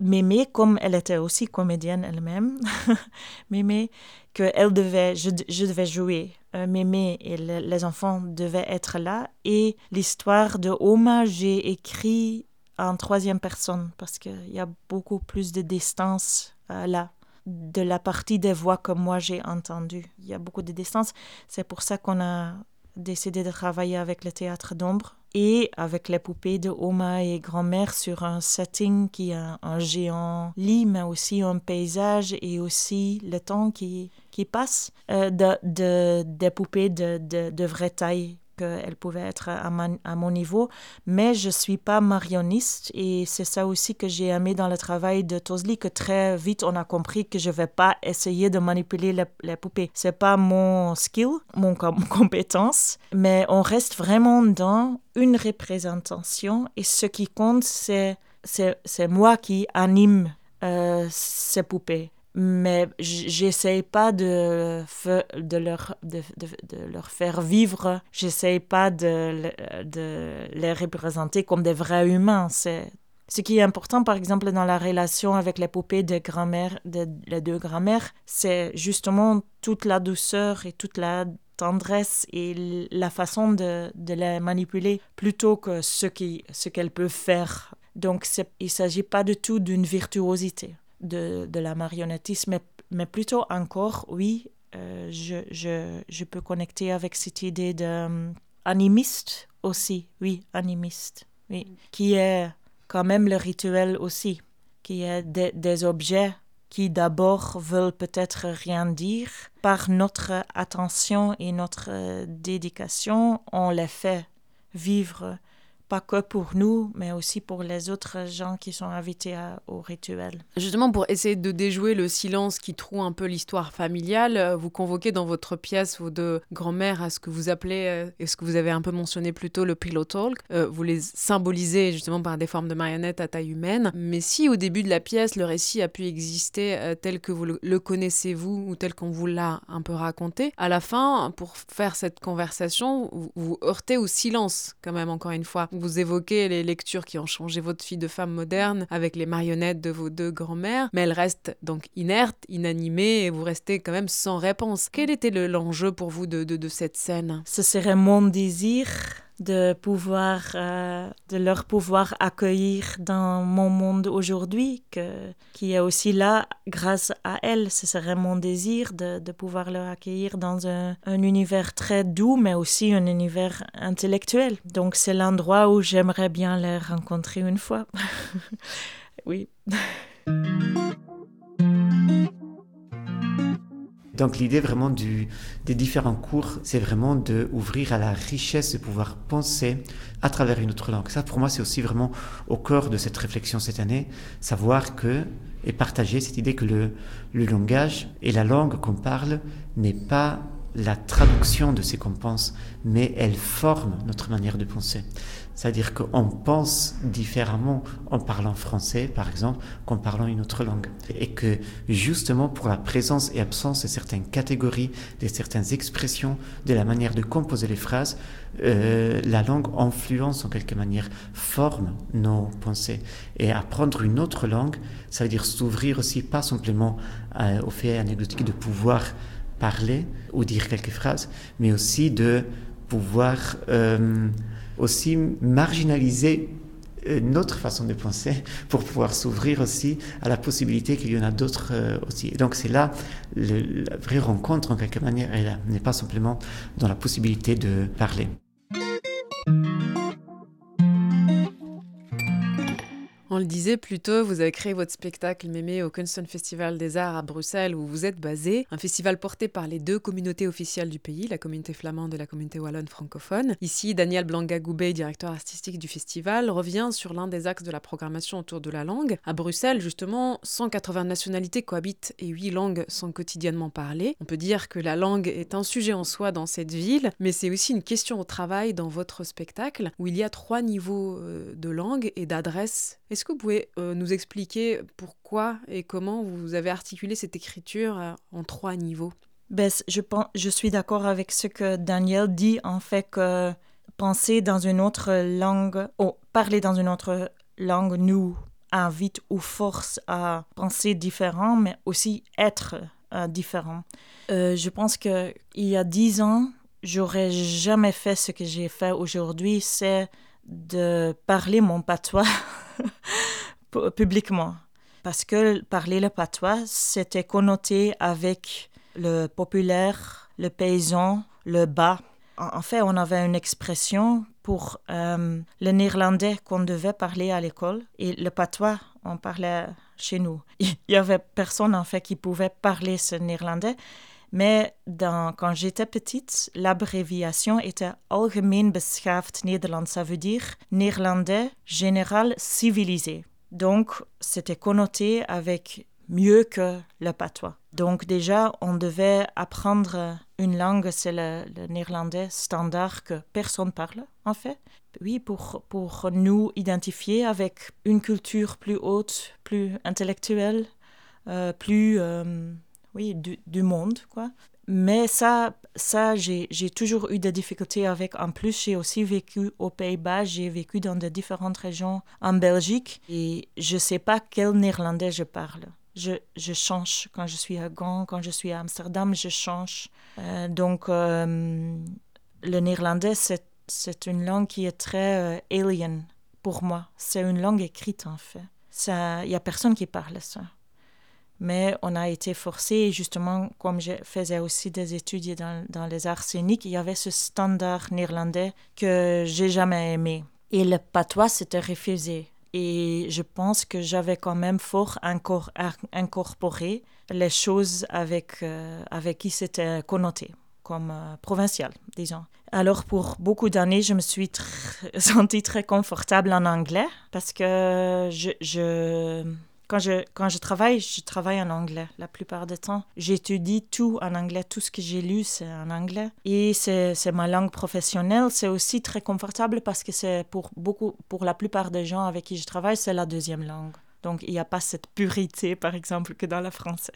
Mémé, comme elle était aussi comédienne elle-même, Mémé, que elle devait, je devais jouer. Euh, Mémé et les enfants devaient être là. Et l'histoire de Oma, j'ai écrit en troisième personne parce qu'il y a beaucoup plus de distance euh, là de la partie des voix que moi j'ai entendues. Il y a beaucoup de distance. C'est pour ça qu'on a décidé de travailler avec le théâtre d'ombre et avec les poupées de Oma et grand-mère sur un setting qui a un géant lit, mais aussi un paysage et aussi le temps qui, qui passe, euh, de, de, des poupées de, de, vraie taille qu'elle pouvait être à, mon niveau, mais je suis pas marionniste et c'est ça aussi que j'ai aimé dans le travail de Tosli, que très vite on a compris que je vais pas essayer de manipuler les, poupées. C'est pas mon skill, mon compétence, mais on reste vraiment dans une représentation et ce qui compte c'est c'est moi qui anime euh, ces poupées mais j'essaye pas de, de, leur, de, de, leur faire vivre, j'essaye pas de, de les représenter comme des vrais humains. C'est ce qui est important, par exemple, dans la relation avec les poupées de grand-mère, de, les deux grand-mères, c'est justement toute la douceur et toute la tendresse et la façon de, de les manipuler plutôt que ce qu'elles ce peuvent faire. Donc, il ne s'agit pas du tout d'une virtuosité de, de la marionnettisme, mais, mais, plutôt encore, oui, euh, je, je, je, peux connecter avec cette idée d'animiste euh, aussi, oui, animiste, oui, qui est quand même le rituel aussi, qui est des objets qui d'abord veulent peut-être rien dire. Par notre attention et notre euh, dédication, on les fait vivre pas que pour nous, mais aussi pour les autres gens qui sont invités au rituel. Justement, pour essayer de déjouer le silence qui troue un peu l'histoire familiale, euh, vous convoquez dans votre pièce vos deux grands-mères à ce que vous appelez, euh, et ce que vous avez un peu mentionné plus tôt, le pillow talk. Euh, vous les symbolisez justement par des formes de marionnettes à taille humaine. Mais si au début de la pièce, le récit a pu exister tel que vous le, connaissez vous, ou tel qu'on vous l'a un peu raconté, à la fin, pour faire cette conversation, vous heurtez au silence quand même, encore une fois vous évoquez les lectures qui ont changé votre fille de femme moderne avec les marionnettes de vos deux grands-mères, mais elle reste donc inerte, inanimée et vous restez quand même sans réponse. Quel était l'enjeu pour vous de, de, de cette scène? Ce serait mon désir de pouvoir, euh, de leur pouvoir accueillir dans mon monde aujourd'hui, qui est aussi là grâce à elles. Ce serait mon désir de, de pouvoir leur accueillir dans un, un, univers très doux, mais aussi un univers intellectuel. Donc c'est l'endroit où j'aimerais bien les rencontrer une fois. oui. Donc l'idée vraiment du, des différents cours, c'est vraiment d'ouvrir à la richesse de pouvoir penser à travers une autre langue. Ça, pour moi, c'est aussi vraiment au cœur de cette réflexion cette année, savoir que et partager cette idée que le, le langage et la langue qu'on parle n'est pas la traduction de ce qu'on pense, mais elle forme notre manière de penser. C'est-à-dire qu'on pense différemment en parlant français, par exemple, qu'en parlant une autre langue. Et que justement pour la présence et absence de certaines catégories, de certaines expressions, de la manière de composer les phrases, euh, la langue influence en quelque manière, forme nos pensées. Et apprendre une autre langue, ça veut dire s'ouvrir aussi pas simplement euh, au fait anecdotique de pouvoir parler ou dire quelques phrases, mais aussi de pouvoir euh, aussi marginaliser euh, notre façon de penser pour pouvoir s'ouvrir aussi à la possibilité qu'il y en a d'autres euh, aussi. Et donc c'est là la vraie rencontre en quelque manière, elle n'est pas simplement dans la possibilité de parler. On le disait plus tôt, vous avez créé votre spectacle Mémé au Kunsten Festival des Arts à Bruxelles où vous êtes basé, un festival porté par les deux communautés officielles du pays, la communauté flamande et la communauté wallonne francophone. Ici, Daniel Blanca-Goubet, directeur artistique du festival, revient sur l'un des axes de la programmation autour de la langue. À Bruxelles, justement, 180 nationalités cohabitent et 8 langues sont quotidiennement parlées. On peut dire que la langue est un sujet en soi dans cette ville, mais c'est aussi une question au travail dans votre spectacle où il y a trois niveaux euh, de langue et d'adresse que vous pouvez euh, nous expliquer pourquoi et comment vous avez articulé cette écriture euh, en trois niveaux? Ben, je, pense, je suis d'accord avec ce que Daniel dit, en fait que penser dans une autre langue, ou parler dans une autre langue nous invite ou force à penser différent, mais aussi être euh, différent. je pense qu'il y a dix ans, j'aurais jamais fait ce que j'ai fait aujourd'hui, c'est de parler mon patois publiquement. Parce que parler le patois, c'était connoté avec le populaire, le paysan, le bas. En fait, on avait une expression pour euh, le néerlandais qu'on devait parler à l'école et le patois, on parlait chez nous. Il y avait personne en fait qui pouvait parler ce néerlandais mais quand j'étais petite, l'abréviation était Algemeen Beschaafd Nederland. Ça veut dire néerlandais général civilisé. Donc, c'était connoté avec mieux que le patois. Donc déjà, on devait apprendre une langue, c'est le, néerlandais standard que personne parle, en fait. Oui, pour, pour nous identifier avec une culture plus haute, plus intellectuelle, euh, plus... Euh, oui, du, monde, quoi. Mais ça, ça j'ai toujours eu des difficultés avec. En plus, j'ai aussi vécu aux Pays-Bas, j'ai vécu dans différentes régions en Belgique et je ne sais pas quel néerlandais je parle. Je, je, change quand je suis à Gand, quand je suis à Amsterdam, je change. Euh, donc, euh, le néerlandais, c'est une langue qui est très euh, alien pour moi. C'est une langue écrite, en fait. Il n'y a personne qui parle ça mais on a été forcé, justement, comme je faisais aussi des études dans, dans les arts scéniques, il y avait ce standard néerlandais que j'ai jamais aimé. Et le patois s'était refusé. Et je pense que j'avais quand même fort incorporé les choses avec, euh, avec qui c'était connoté, comme euh, provincial, disons. Alors pour beaucoup d'années, je me suis sentie très confortable en anglais parce que je quand je, quand je travaille, je travaille en anglais la plupart du temps. J'étudie tout en anglais, tout ce que j'ai lu, c'est en anglais. Et c'est ma langue professionnelle. C'est aussi très confortable parce que c'est pour beaucoup, pour la plupart des gens avec qui je travaille, c'est la deuxième langue. Donc, il n'y a pas cette purité, par exemple, que dans le français,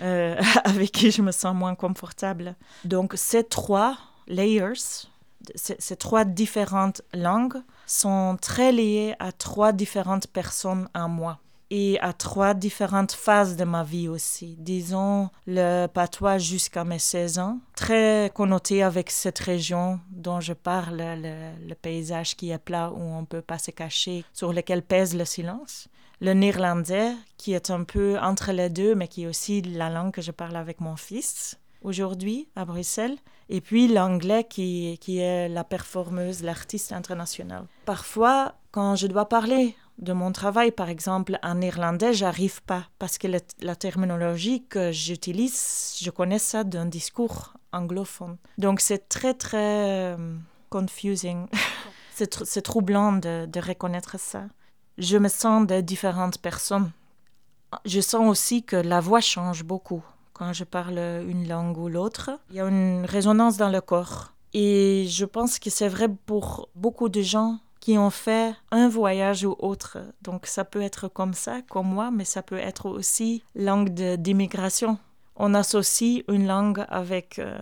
euh, avec qui je me sens moins confortable. Donc, ces trois layers, ces trois différentes langues, sont très liées à trois différentes personnes en moi et à trois différentes phases de ma vie aussi. Disons le patois jusqu'à mes 16 ans, très connoté avec cette région dont je parle, le, paysage qui est plat où on ne peut pas se cacher, sur lequel pèse le silence. Le néerlandais, qui est un peu entre les deux, mais qui est aussi la langue que je parle avec mon fils aujourd'hui à Bruxelles. Et puis l'anglais qui, qui est la performeuse, l'artiste international. Parfois, quand je dois parler de mon travail, par exemple, en néerlandais, j'arrive pas parce que la terminologie que j'utilise, je connais ça d'un discours anglophone. Donc c'est très très euh, confusing. c'est troublant de, de, reconnaître ça. Je me sens de différentes personnes. Je sens aussi que la voix change beaucoup quand je parle une langue ou l'autre. Il y a une résonance dans le corps. Et je pense que c'est vrai pour beaucoup de gens qui ont fait un voyage ou autre. Donc ça peut être comme ça, comme moi, mais ça peut être aussi langue d'immigration. On associe une langue avec euh,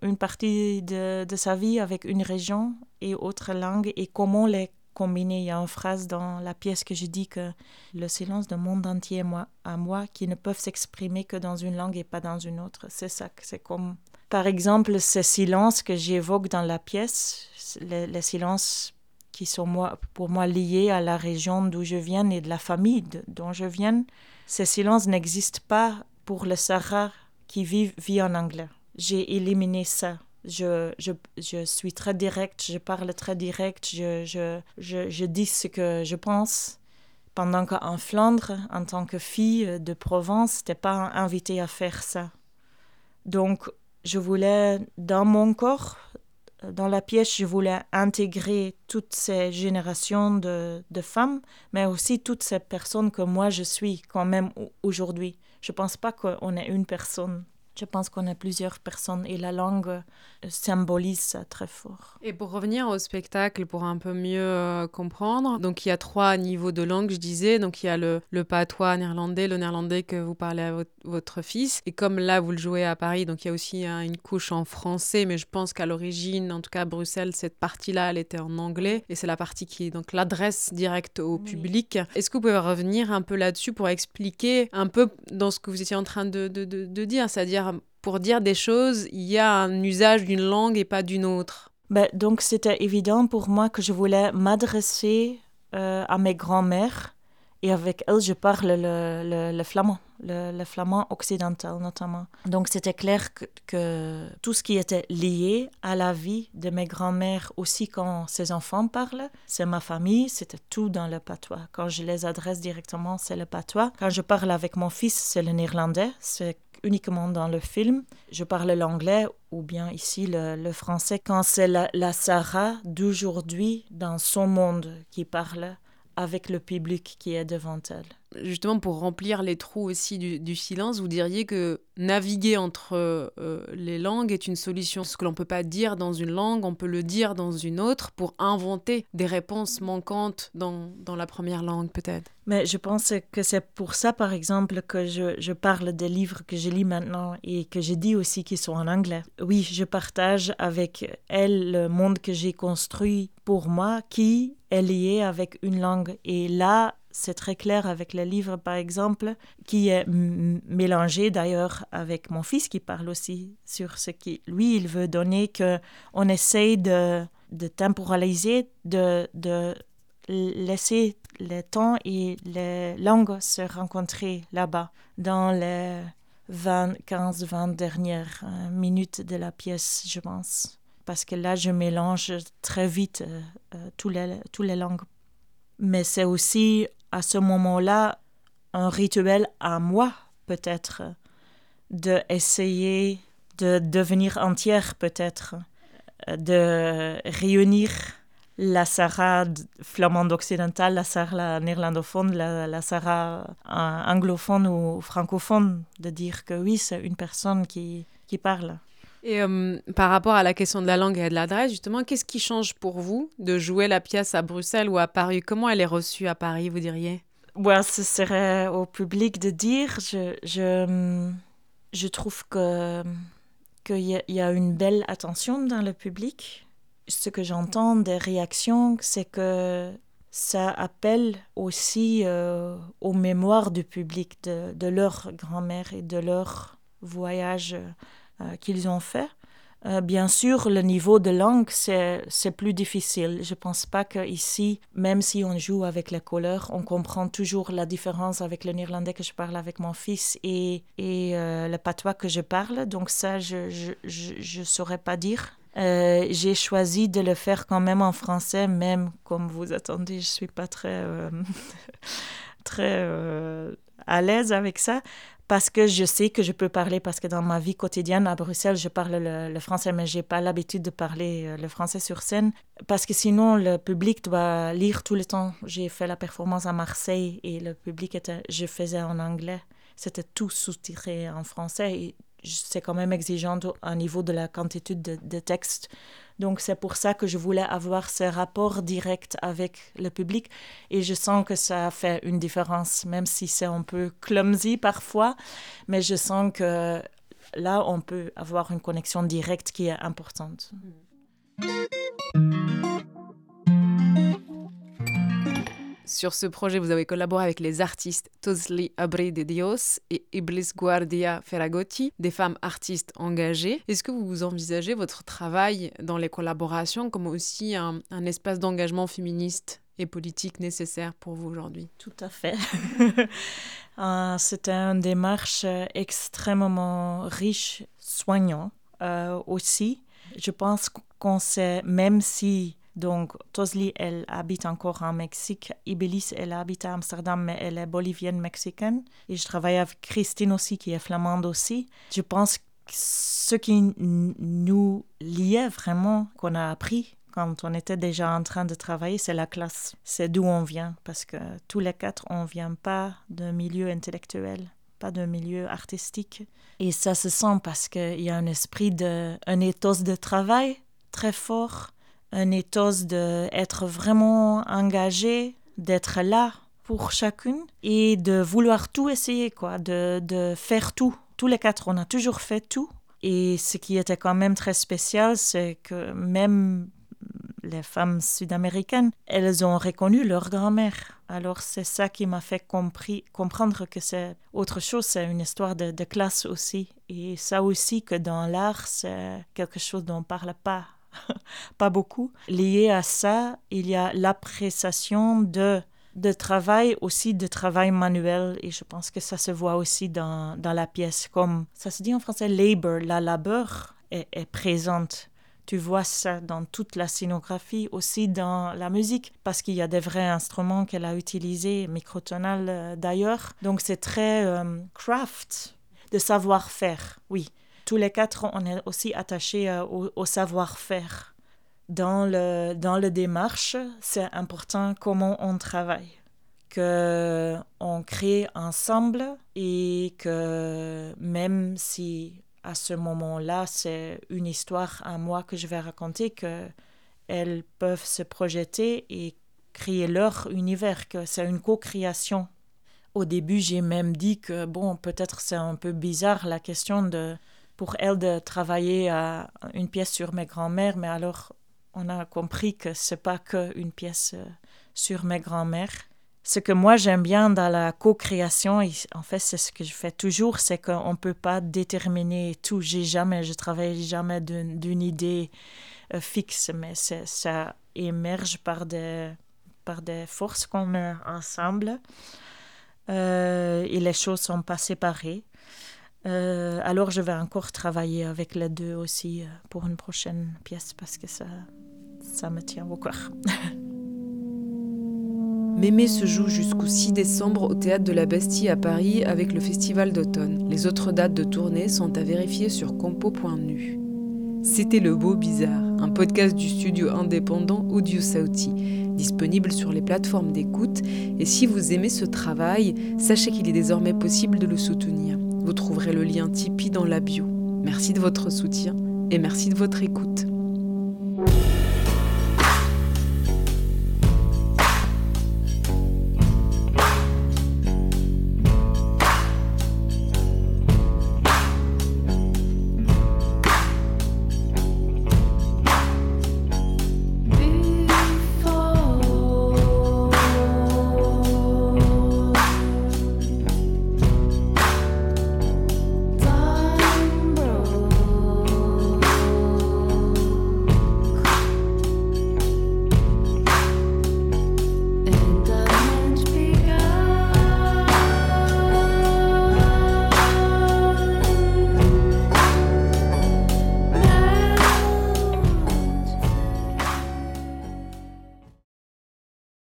une partie de, sa vie, avec une région et autre langue, et comment les combiner? Il y a une phrase dans la pièce que je dis que le silence d'un monde entier moi, à moi qui ne peuvent s'exprimer que dans une langue et pas dans une autre. C'est ça, c'est comme... Par exemple, ce silence que j'évoque dans la pièce, le, le silence qui sont moi, pour moi liés à la région d'où je viens et de la famille dont je viens, ce silence n'existe pas pour le Sahara qui vit, en anglais. J'ai éliminé ça. Je, je, je, suis très direct, je parle très direct, je, je, je, je dis ce que je pense pendant qu'en Flandre, en tant que fille de Provence, n'étais pas invitée à faire ça. Donc, je voulais, dans mon corps, dans la pièce, je voulais intégrer toutes ces générations de, femmes, mais aussi toutes ces personnes que moi je suis quand même aujourd'hui. Je ne pense pas qu'on est une personne je pense qu'on a plusieurs personnes et la langue euh, symbolise ça très fort. Et pour revenir au spectacle, pour un peu mieux euh, comprendre, donc il y a trois niveaux de langue, je disais. Donc il y a le, le patois néerlandais, le néerlandais que vous parlez à votre, fils. Et comme là, vous le jouez à Paris, donc il y a aussi une couche en français, mais je pense qu'à l'origine, en tout cas à Bruxelles, cette partie-là, elle était en anglais. Et c'est la partie qui est donc l'adresse directe au public. Est-ce que vous pouvez revenir un peu là-dessus pour expliquer un peu dans ce que vous étiez en train de, de, de, de dire, c'est-à-dire pour dire des choses, il y a un usage d'une langue et pas d'une autre. Ben, donc c'était évident pour moi que je voulais m'adresser euh, à mes grands-mères et avec elles je parle le, le, flamand, le, flamand occidental notamment. Donc c'était clair que, que, tout ce qui était lié à la vie de mes grands-mères aussi quand ces enfants parlent, c'est ma famille, c'était tout dans le patois. Quand je les adresse directement, c'est le patois. Quand je parle avec mon fils, c'est le néerlandais, uniquement dans le film. Je parle l'anglais ou bien ici le, français quand c'est la, la Sarah d'aujourd'hui dans son monde qui parle avec le public qui est devant elle justement pour remplir les trous aussi du, silence, vous diriez que naviguer entre euh, les langues est une solution. Ce que l'on ne peut pas dire dans une langue, on peut le dire dans une autre pour inventer des réponses manquantes dans, dans la première langue peut-être. Mais je pense que c'est pour ça, par exemple, que je, je, parle des livres que je lis maintenant et que je dis aussi qu'ils sont en anglais. Oui, je partage avec elle le monde que j'ai construit pour moi qui est lié avec une langue. Et là, c'est très clair avec le livre, par exemple, qui est mélangé d'ailleurs avec mon fils qui parle aussi sur ce qui, lui, il veut donner, qu'on essaye de, de temporaliser, de, de laisser le temps et les langues se rencontrer là-bas, dans les 20, 15, 20 dernières euh, minutes de la pièce, je pense. Parce que là, je mélange très vite euh, euh, toutes les, toutes les langues. Mais c'est aussi à ce moment-là un rituel à moi, peut-être, de essayer de devenir entière, peut-être, de réunir la Sarah flamande occidentale, la Sarah néerlandophone, la, la Sarah anglophone ou francophone, de dire que oui, c'est une personne qui, qui parle. Et euh, par rapport à la question de la langue et de l'adresse, justement, qu'est-ce qui change pour vous de jouer la pièce à Bruxelles ou à Paris? Comment elle est reçue à Paris, vous diriez? Ouais, Ce serait au public de dire. Je, je, je trouve que qu'il y, a une belle attention dans le public. Ce que j'entends des réactions, c'est que ça appelle aussi euh, aux mémoires du public de, de leur grand-mère et de leur voyage qu'ils ont fait. Euh, bien sûr, le niveau de langue, c'est plus difficile. Je ne pense pas qu'ici, même si on joue avec les couleurs, on comprend toujours la différence avec le néerlandais que je parle avec mon fils et, et euh, le patois que je parle. Donc ça, je ne saurais pas dire. J'ai choisi de le faire quand même en français, même comme vous attendez, je ne suis pas très, très à l'aise avec ça parce que je sais que je peux parler, parce que dans ma vie quotidienne à Bruxelles, je parle le, français, mais je n'ai pas l'habitude de parler euh, le français sur scène, parce que sinon le public doit lire tout le temps. J'ai fait la performance à Marseille et le public était, je faisais en anglais, c'était tout sous-titré en français. Et c'est quand même exigeant au niveau de la quantité de, de textes. Donc c'est pour ça que je voulais avoir ce rapport direct avec le public et je sens que ça fait une différence, même si c'est un peu clumsy parfois, mais je sens que là, on peut avoir une connexion directe qui est importante. Sur ce projet, vous avez collaboré avec les artistes Tosli Abre de Dios et Iblis Guardia Ferragotti, des femmes artistes engagées. Est-ce que vous envisagez votre travail dans les collaborations comme aussi un, espace d'engagement féministe et politique nécessaire pour vous aujourd'hui? Tout à fait. Euh, C'était une démarche extrêmement riche, soignant euh, aussi. Je pense qu'on sait, même si Donc, Tosli, elle habite encore en Mexique. Ibelice, elle habite à Amsterdam, mais elle est bolivienne mexicaine. Et je travaille avec Christine aussi, qui est flamande aussi. Je pense que ce qui nous liait vraiment, qu'on a appris quand on était déjà en train de travailler, c'est la classe. C'est d'où on vient, parce que tous les quatre, on ne vient pas d'un milieu intellectuel, pas d'un milieu artistique. Et ça se sent parce qu'il y a un esprit de, un ethos de travail très fort, un ethos d'être vraiment engagé, d'être là pour chacune et de vouloir tout essayer, quoi, de, de faire tout. Tous les quatre, on a toujours fait tout. Et ce qui était quand même très spécial, c'est que même les femmes sud-américaines, elles ont reconnu leur grand-mère. Alors c'est ça qui m'a fait compris, comprendre que c'est autre chose, c'est une histoire de, de, classe aussi. Et ça aussi que dans l'art, c'est quelque chose dont on ne parle pas pas beaucoup. Lié à ça, il y a l'appréciation de, de travail, aussi de travail manuel, et je pense que ça se voit aussi dans, dans la pièce, comme ça se dit en français, labor, la labeur est, présente. Tu vois ça dans toute la scénographie, aussi dans la musique, parce qu'il y a des vrais instruments qu'elle a utilisés, microtonal euh, d'ailleurs. Donc c'est très euh, craft, de savoir-faire, oui tous les quatre, on est aussi attachés euh, au, savoir-faire. Dans le, dans le démarche, c'est important comment on travaille, que on crée ensemble et que même si à ce moment-là, c'est une histoire à moi que je vais raconter, que elles peuvent se projeter et créer leur univers, que c'est une co-création. Au début, j'ai même dit que, bon, peut-être c'est un peu bizarre la question de pour elle de travailler à une pièce sur mes grands-mères, mais alors on a compris que c'est pas que une pièce euh, sur mes grands-mères. Ce que moi j'aime bien dans la co-création, en fait c'est ce que je fais toujours, c'est qu'on ne peut pas déterminer tout. J'ai jamais, je travaille jamais d'une idée euh, fixe, mais ça émerge par des, forces qu'on met ensemble. Euh, et les choses sont pas séparées. Euh, alors je vais encore travailler avec les deux aussi euh, pour une prochaine pièce parce que ça, ça me tient au cœur. Mémé se joue jusqu'au 6 décembre au théâtre de la Bastille à Paris avec le festival d'automne. Les autres dates de tournée sont à vérifier sur compo.nu. C'était Le Beau Bizarre, un podcast du studio indépendant Audio disponible sur les plateformes d'écoute. Et si vous aimez ce travail, sachez qu'il est désormais possible de le soutenir. Vous trouverez le lien Tipeee dans la bio. Merci de votre soutien et merci de votre écoute.